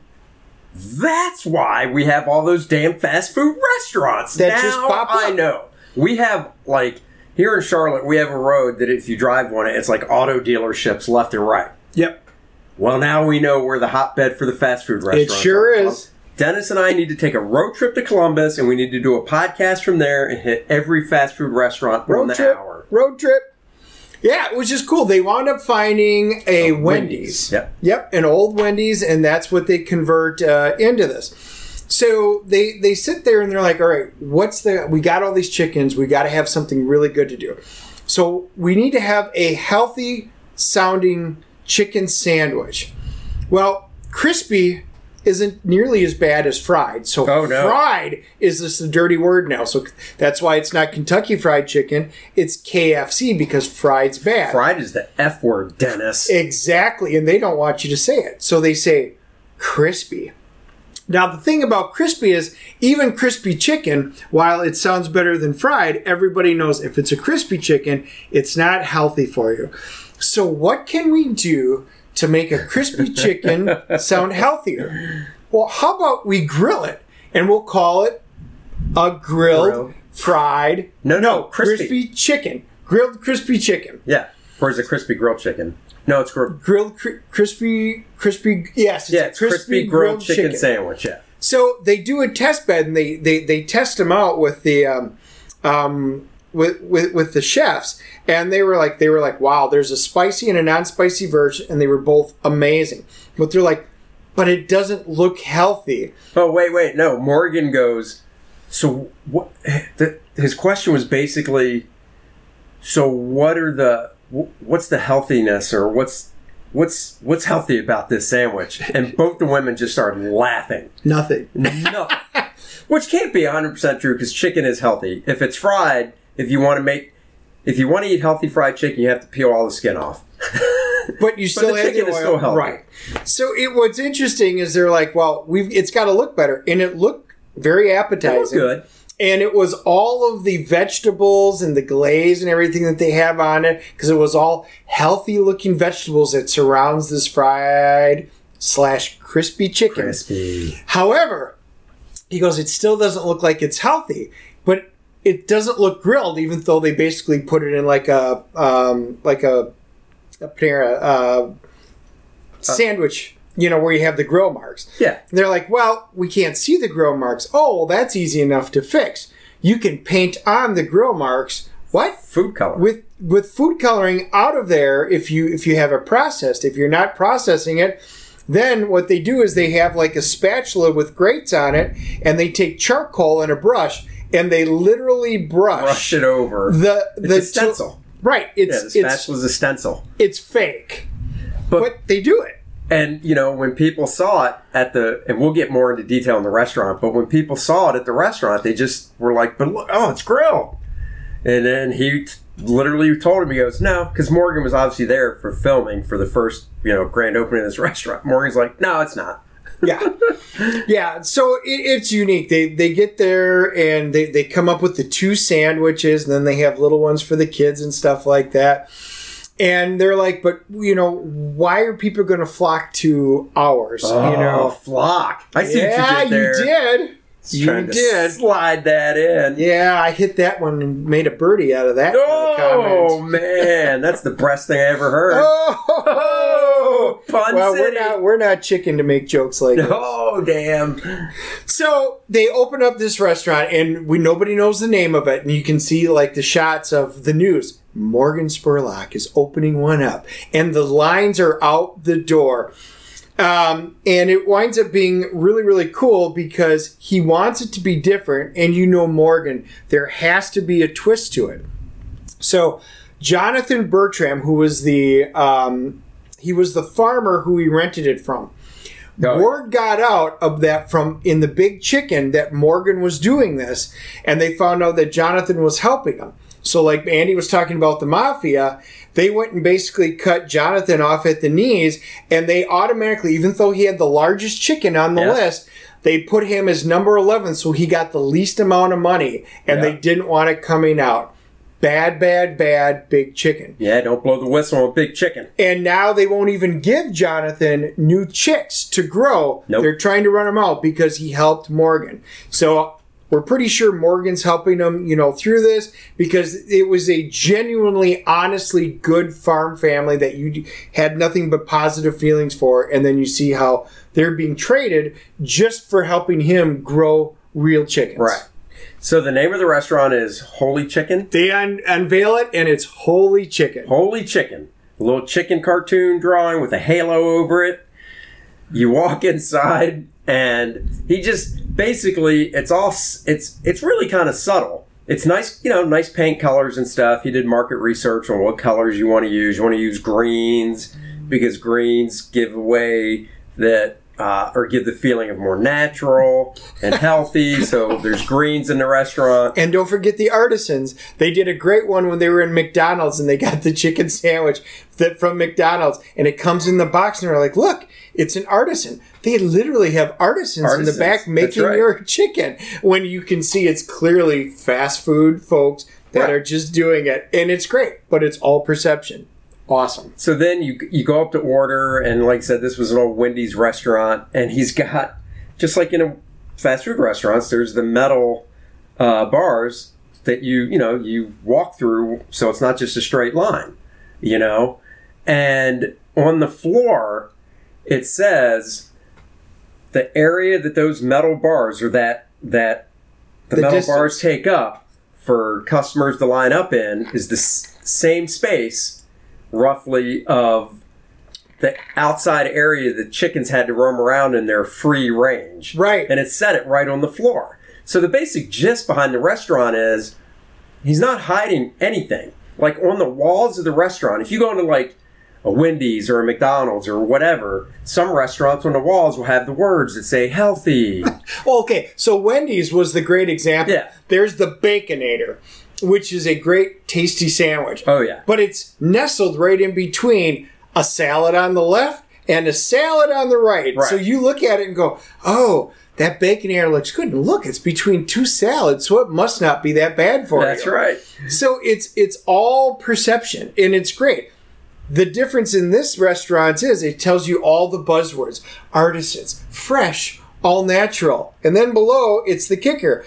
that's why we have all those damn fast food restaurants. That now just pop up. I know. We have, like, here in Charlotte, we have a road that if you drive on it, it's like auto dealerships left and right. Yep. Well, now we know where the hotbed for the fast food restaurants It sure are. is. Dennis and I need to take a road trip to Columbus, and we need to do a podcast from there and hit every fast food restaurant on Road the trip. hour. Road trip. Yeah, which is cool. They wound up finding a Wendy's. Yep. Yep, an old Wendy's, and that's what they convert uh, into this. So they they sit there and they're like, all right, what's the? We got all these chickens. We got to have something really good to do. So we need to have a healthy sounding chicken sandwich. Well, crispy isn't nearly as bad as fried. So Oh, no. fried is just a dirty word now. So that's why it's not Kentucky Fried Chicken. It's KFC because fried's bad. Fried is the F word, Dennis. Exactly, and they don't want you to say it. So they say crispy. Now, the thing about crispy is even crispy chicken, while it sounds better than fried, everybody knows if it's a crispy chicken, it's not healthy for you. So, what can we do to make a crispy [LAUGHS] chicken sound healthier? Well, how about we grill it and we'll call it a grilled, fried, No, no, crispy. crispy chicken. Grilled crispy chicken. Yeah. Or is it crispy grilled chicken? No, it's grilled. Grilled cri- crispy, crispy, yes, it's Yeah, it's crispy, grilled, chicken, sandwich. Yeah. So they do a test bed and they they, they test them out with the um, um, with, with with the chefs and they were like they were like wow there's a spicy and a non-spicy version and they were both amazing but they're like but it doesn't look healthy Oh wait, wait, no. Morgan goes. So what? The, his question was basically. So what are the what's the healthiness or what's what's what's healthy about this sandwich? And [LAUGHS] both the women just started laughing. nothing No, [LAUGHS] which can't be hundred percent true because chicken is healthy. If it's fried, if you want to make, if you want to eat healthy fried chicken, you have to peel all the skin off. [LAUGHS] but you still have chicken the is oil. still healthy. right so it, what's interesting is they're like well we've it's got to look better and it looked very appetizing was good. And it was all of the vegetables and the glaze and everything that they have on it because it was all healthy looking vegetables that surrounds this fried slash crispy chicken Crispy. however he goes it still doesn't look like it's healthy but it doesn't look grilled even though they basically put it in like a um, like a a panera uh, sandwich you know where you have the grill marks Yeah. and they're like, well, we can't see the grill marks. Oh, well, that's easy enough to fix. You can paint on the grill marks. What? Food color. With with food coloring out of there if you if you have it processed. If you're not processing it, then what they do is they have like a spatula with grates on it and they take charcoal and a brush and they literally brush, Brush it over. the it's the stencil. right, yeah, it's the it's spatula's a stencil. it's fake. But- but they do it. And you know, when people saw it at the, and we'll get more into detail in the restaurant, but when people saw it at the restaurant, they just were like, "But look, oh, it's grilled." And then he t- literally told him, he goes, "No," because Morgan was obviously there for filming for the first, you know, grand opening of this [LAUGHS] restaurant. Morgan's like, "No, it's not." [LAUGHS] yeah yeah so it, it's unique they they get there and they, they come up with the two sandwiches and then they have little ones for the kids and stuff like that and they're like but you know why are people going to flock to ours you Oh, know flock. I see yeah what you did there. you did Just you did slide that in. yeah i hit that one and made a birdie out of that Oh comment. man, that's the best thing I ever heard. oh, [LAUGHS] Pun well we're not we're not chicken to make jokes like. Oh damn! So they open up this restaurant, and we nobody knows the name of it, and you can see like the shots of the news. Morgan Spurlock is opening one up, and the lines are out the door. Um, and it winds up being really, really cool because he wants it to be different, and you know Morgan, there has to be a twist to it. So Jonathan Buttram, who was the um, he was the farmer who he rented it from. Oh, Word got out of that from in the Big Chicken that Morgan was doing this, and they found out that Jonathan was helping him. So, like Andy was talking about the mafia, they went and basically cut Jonathan off at the knees, and they automatically, even though he had the largest chicken on the Yeah. list, they put him as number 11, so he got the least amount of money, and Yeah. they didn't want it coming out. Bad, bad, bad, Big Chicken. Yeah, don't blow the whistle on a big chicken. And now they won't even give Jonathan new chicks to grow. Nope. They're trying to run him out because he helped Morgan. So we're pretty sure Morgan's helping them, you know, through this because it was a genuinely, honestly good farm family that you had nothing but positive feelings for. And then you see how they're being traded just for helping him grow real chickens. Right. So the name of the restaurant is Holy Chicken. They un- unveil it and it's holy chicken. Holy Chicken. A little chicken cartoon drawing with a halo over it. You walk inside and he just basically it's all it's it's really kind of subtle. It's nice, you know, nice paint colors and stuff. He did market research on what colors you want to use. You want to use greens because greens give away that uh, or give the feeling of more natural and healthy. [LAUGHS] so there's greens in the restaurant. And don't forget the artisans. They did a great one when they were in McDonald's and they got the chicken sandwich that from McDonald's and it comes in the box and they're like, look, it's an artisan. They literally have artisans, Artisans, in the back making right. your chicken when you can see it's clearly fast food folks that Right. are just doing it. And it's great, but it's all perception. Awesome. So then you you go up to order, and like I said, this was an old Wendy's restaurant, and he's [LAUGHS] got just like in a fast food restaurants, there's the metal uh, bars that you you know you walk through, so it's not just a straight line, you know, and on the floor it says the area that those metal bars or that that the, The metal distance. bars take up for customers to line up in is the s- same space roughly of the outside area that chickens had to roam around in their free range. Right. And it set it right on the floor. So the basic gist behind the restaurant is he's not hiding anything. Like on the walls of the restaurant, if you go into like a Wendy's or a McDonald's or whatever, some restaurants on the walls will have the words that say healthy. [LAUGHS] Well, okay, so Wendy's was the great example. Yeah. There's the Baconator, which is a great tasty sandwich. Oh, yeah. But it's nestled right in between a salad on the left and a salad on the right. Right. So you look at it and go, oh, that Baconator looks good. And look, it's between two salads, so it must not be that bad for That's you. That's right. So it's it's all perception, and it's great. The difference in this restaurant is it tells you all the buzzwords: artisans, fresh, all natural, and then below it's the kicker.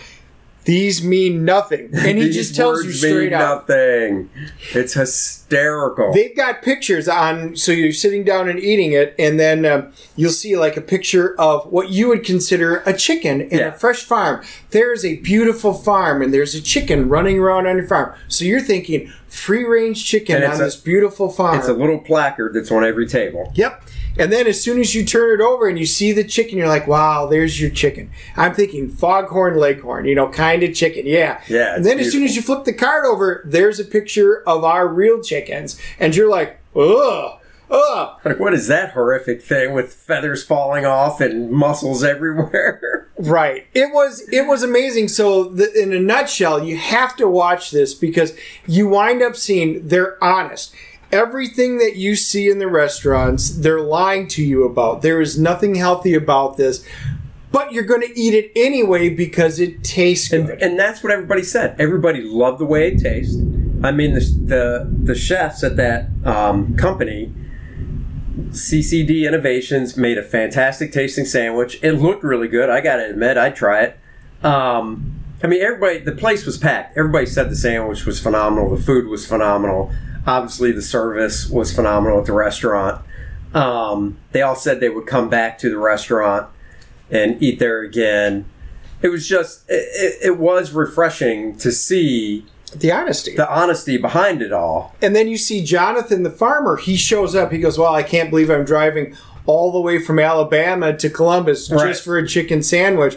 These mean nothing, and he [LAUGHS] just tells you straight mean out. nothing. It's hysterical. They've got pictures on, so you're sitting down and eating it, and then um, you'll see like a picture of what you would consider a chicken in Yeah. a fresh farm. There's a beautiful farm, and there's a chicken running around on your farm. So you're thinking free range chicken on a- this beautiful farm. it's a little placard that's on every table. Yep. And then as soon as you turn it over and you see the chicken, you're like, wow, there's your chicken. I'm thinking foghorn leghorn, you know, kind of chicken. Yeah. Yeah, And then as soon as you flip the card over, there's a picture of our real chickens. And you're like, ugh, ugh. Like, what is that horrific thing with feathers falling off and muscles everywhere? [LAUGHS] Right. It was it was amazing. So the, in a nutshell, you have to watch this because you wind up seeing they're honest. Everything that you see in the restaurants, they're lying to you about. There is nothing healthy about this, but you're going to eat it anyway because it tastes and, good. and that's what everybody said. Everybody loved the way it tastes. I mean, the the, the chefs at that um, company, CCD Innovations, made a fantastic tasting sandwich. It looked really good. I got to admit, I'd try it. Um, I mean, everybody, the place was packed. Everybody said the sandwich was phenomenal. The food was phenomenal. Obviously, the service was phenomenal at the restaurant. Um, they all said they would come back to the restaurant and eat there again. It was just, it, it, it was refreshing to see the honesty. the honesty behind it all. And then you see Jonathan the farmer. He shows up. He goes, "Well, I can't believe I'm driving all the way from Alabama to Columbus Right. just for a chicken sandwich."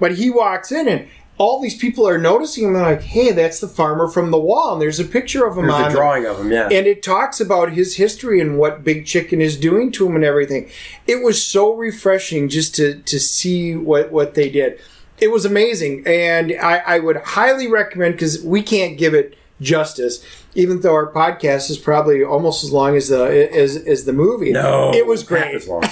But he walks in and all these people are noticing him. They're like, "Hey, that's the farmer from the wall." And there's a picture of him There's on a drawing of him, yeah. And it talks about his history and what Big Chicken is doing to him and everything. It was so refreshing just to to see what what they did. It was amazing, and I, I would highly recommend because we can't give it justice, even though our podcast is probably almost as long as the as as the movie. no, it was great. as long.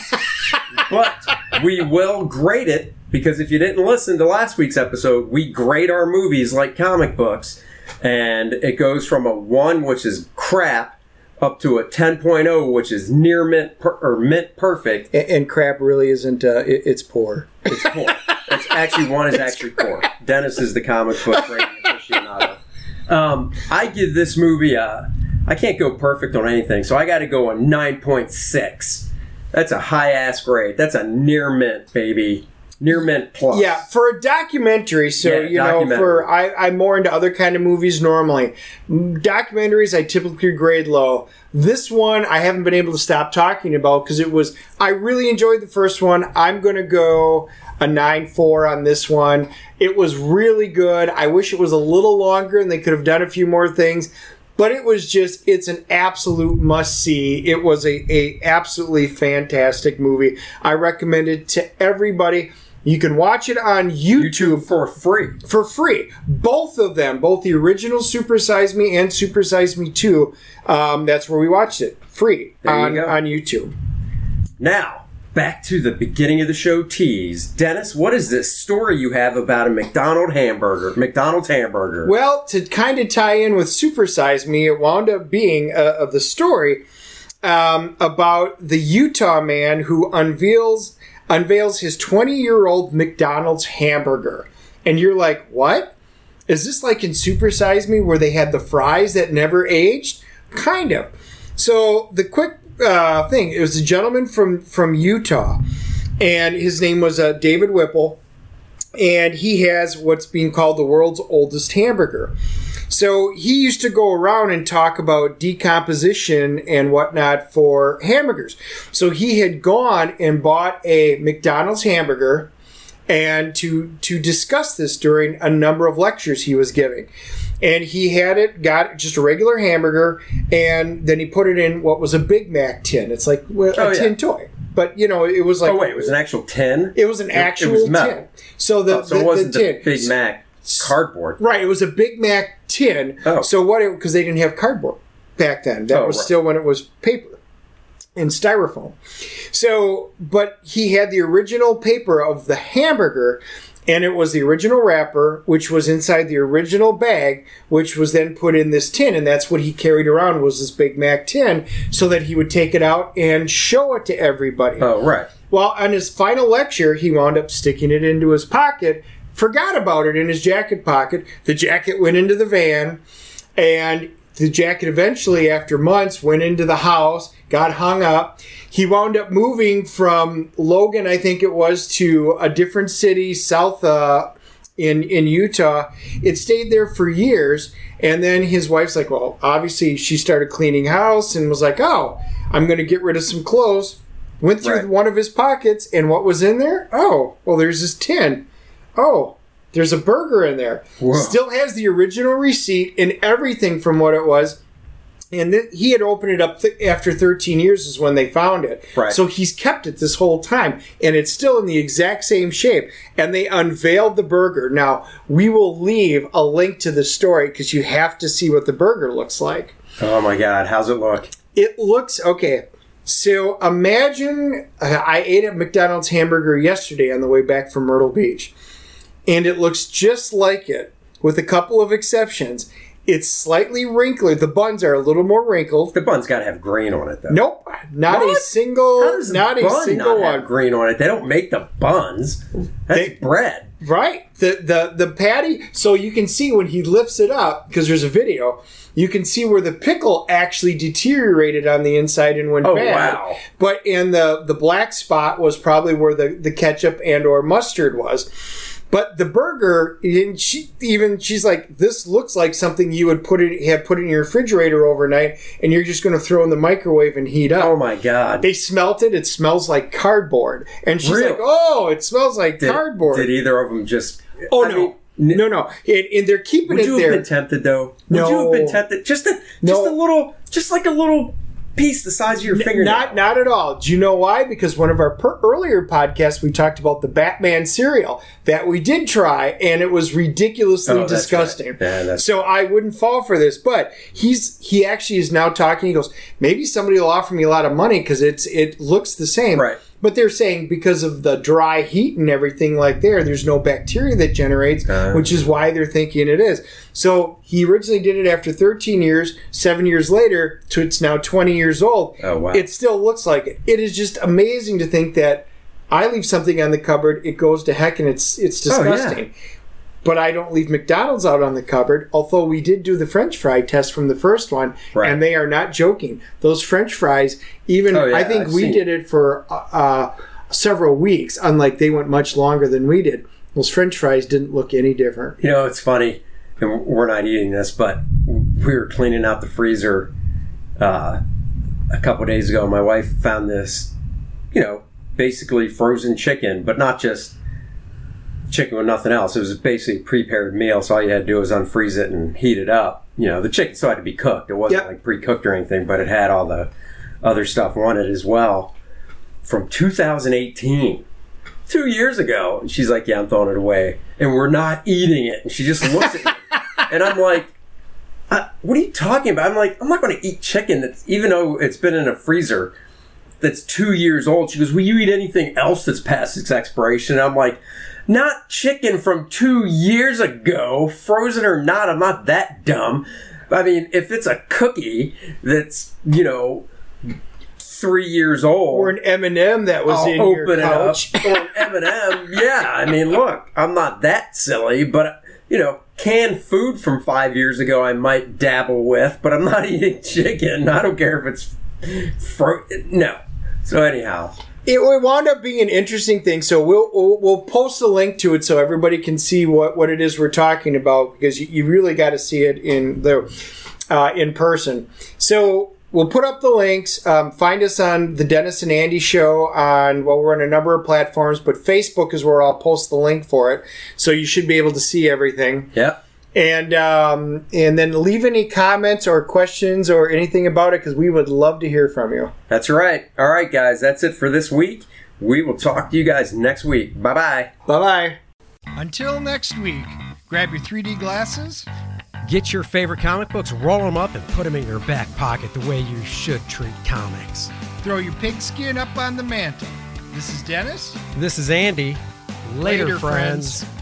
but we will grade it because if you didn't listen to last week's episode, we grade our movies like comic books, and it goes from a one, which is crap, up to a 10.0, which is near mint per- or mint perfect. And, and crap really isn't. Uh, it, it's poor. It's poor. it's actually one is [LAUGHS] actually poor. Dennis is the comic book rating aficionado. Um, I give this movie a. I can't go perfect on anything, so I got to go a nine point six. That's a high ass grade. That's a near mint, baby. Near mint plus. Yeah, for a documentary. So Yeah, you know, for I, I'm more into other kind of movies normally. Documentaries I typically grade low. This one I haven't been able to stop talking about because it was. I really enjoyed the first one. I'm going to go a nine four on this one. It was really good. I wish it was a little longer and they could have done a few more things. but it was just it's an absolute must see it was a, a absolutely fantastic movie i recommend it to everybody you can watch it on youtube, for free. for free both of them both the original super size me and super size me 2 um, that's where we watched it free There you on, on youtube Now, back to the beginning of the show tease. Dennis, what is this story you have about a McDonald hamburger? McDonald's hamburger. Well, to kind of tie in with Super Size Me, it wound up being uh, of the story um, about the Utah man who unveils unveils his 20 year old McDonald's hamburger, and you're like, what? Is this like in Super Size Me where they had the fries that never aged? Kind of. So the quick uh, thing, it was a gentleman from from Utah, and his name was uh, David Whipple and he has what's being called the world's oldest hamburger. So he used to go around and talk about decomposition and whatnot for hamburgers. So he had gone and bought a McDonald's hamburger and to to discuss this during a number of lectures he was giving. And he had it, got just a regular hamburger, and then he put it in what was a Big Mac tin. It's like well, a Oh, yeah. tin toy, but you know it was oh, like oh, wait, it was an actual tin. it was an it actual was metal. tin. So the, Oh, so the, it wasn't the the. Big Mac cardboard. Right, it was a Big Mac tin. Oh. So what? Because they didn't have cardboard back then. That Oh, was right. still when it was paper and styrofoam. So, but he had the original paper of the hamburger. And it was the original wrapper, which was inside the original bag, which was then put in this tin, and that's what he carried around was this Big Mac tin, so that he would take it out and show it to everybody. Oh, right. Well, on his final lecture, he wound up sticking it into his pocket, forgot about it in his jacket pocket. The jacket went into the van, and the jacket eventually, after months, went into the house, got hung up. He wound up moving from Logan, I think it was, to a different city south uh, in in Utah. It stayed there for years, and then his wife's like, "Well, obviously, she started cleaning house and was like, oh, I'm going to get rid of some clothes." Went through Right. one of his pockets, and what was in there? Oh, well, there's this tin. Oh, there's a burger in there. Whoa. Still has the original receipt and everything from what it was. And th- he had opened it up th- after 13 years, is when they found it. Right. So he's kept it this whole time, and it's still in the exact same shape. And they unveiled the burger. Now, we will leave a link to the story because you have to see what the burger looks like. Oh, my God. How's it look? It looks okay. So imagine uh, I ate a McDonald's hamburger yesterday on the way back from Myrtle Beach, and it looks just like it, with a couple of exceptions. It's slightly wrinkled. The buns are a little more wrinkled. The bun's got to have grain on it, though. Nope, not a single, How does the not a single not one. green on it? They don't make the buns. That's They- bread. Right. The the the patty. So you can see when he lifts it up because there's a video. You can see where the pickle actually deteriorated on the inside and went Oh, bad. wow. But and the the black spot was probably where the the ketchup and or mustard was. But the burger, and she even she's like, this looks like something you would put it have put in your refrigerator overnight, and you're just going to throw in the microwave and heat up. Oh, my God. They smelt it. It smells like cardboard, and she's Really? like, "Oh, it smells like Did, cardboard." did either of them just. Oh I no, mean, no, no! And, and they're keeping Would it you have there. been tempted though? Would No. you have been tempted? Just a just No. a little, just like a little piece the size of your fingernail. Not, not at all. Do you know why? Because one of our per- earlier podcasts, we talked about the Batman cereal that we did try, and it was ridiculously Oh, that's disgusting. right. Yeah, that's- so I wouldn't fall for this. But he's he actually is now talking. He goes, maybe somebody will offer me a lot of money because it's it looks the same. Right. But they're saying because of the dry heat and everything like there, there's no bacteria that generates, Uh. which is why they're thinking it is. So he originally did it after 13 years. Seven years later, to it's now 20 years old. Oh, wow. It still looks like it. It is just amazing to think that I leave something on the cupboard, it goes to heck, and it's it's Oh, yeah. But I don't leave McDonald's out on the cupboard. Although we did do the French fry test from the first one, Right. and they are not joking. Those French fries, even Oh, yeah, I think I've we seen- did it for uh, uh, several weeks. Unlike they went much longer than we did. Those French fries didn't look any different. You know, it's funny, and we're not eating this, but we were cleaning out the freezer uh, a couple days ago. My wife found this, you know, basically frozen chicken, but not just chicken with nothing else. It was basically a prepared meal, so all you had to do was unfreeze it and heat it up. You know, the chicken still had to be cooked. It wasn't Yep. like pre-cooked or anything, but it had all the other stuff on it as well. From 2018, two years ago, and she's like, "Yeah, I'm throwing it away," and we're not eating it. And she just looks at me, [LAUGHS] and I'm like. Uh, what are you talking about? I'm like, I'm not going to eat chicken that's even though it's been in a freezer that's two years old. She goes, Will you eat anything else that's past its expiration? And I'm like, Not chicken from two years ago, frozen or not. I'm not that dumb. I mean, if it's a cookie that's, you know, three years old. Or an M&M that was I'll in open your it up. [LAUGHS] Or an M&M. Yeah, I mean, look, I'm not that silly, but you know, canned food from five years ago I might dabble with, but I'm not [LAUGHS] eating chicken. I don't care if it's fro- no. So anyhow, It wound up being an interesting thing. So we'll, we'll we'll post a link to it so everybody can see what, what it is we're talking about because you, you really got to see it in the uh, in person. So we'll put up the links. Um, find us on the Dennis and Andy show on well, we're on a number of platforms, but Facebook is where I'll post the link for it. So you should be able to see everything yep. And um, and then leave any comments or questions or anything about it because we would love to hear from you. That's right. All right, guys, that's it for this week. We will talk to you guys next week. Bye bye. Bye bye. Until next week, grab your 3D glasses. Get your favorite comic books, roll them up, and put them in your back pocket the way you should treat comics. Throw your pigskin up on the mantle. This is Dennis. This is Andy. Later, Later, friends. friends.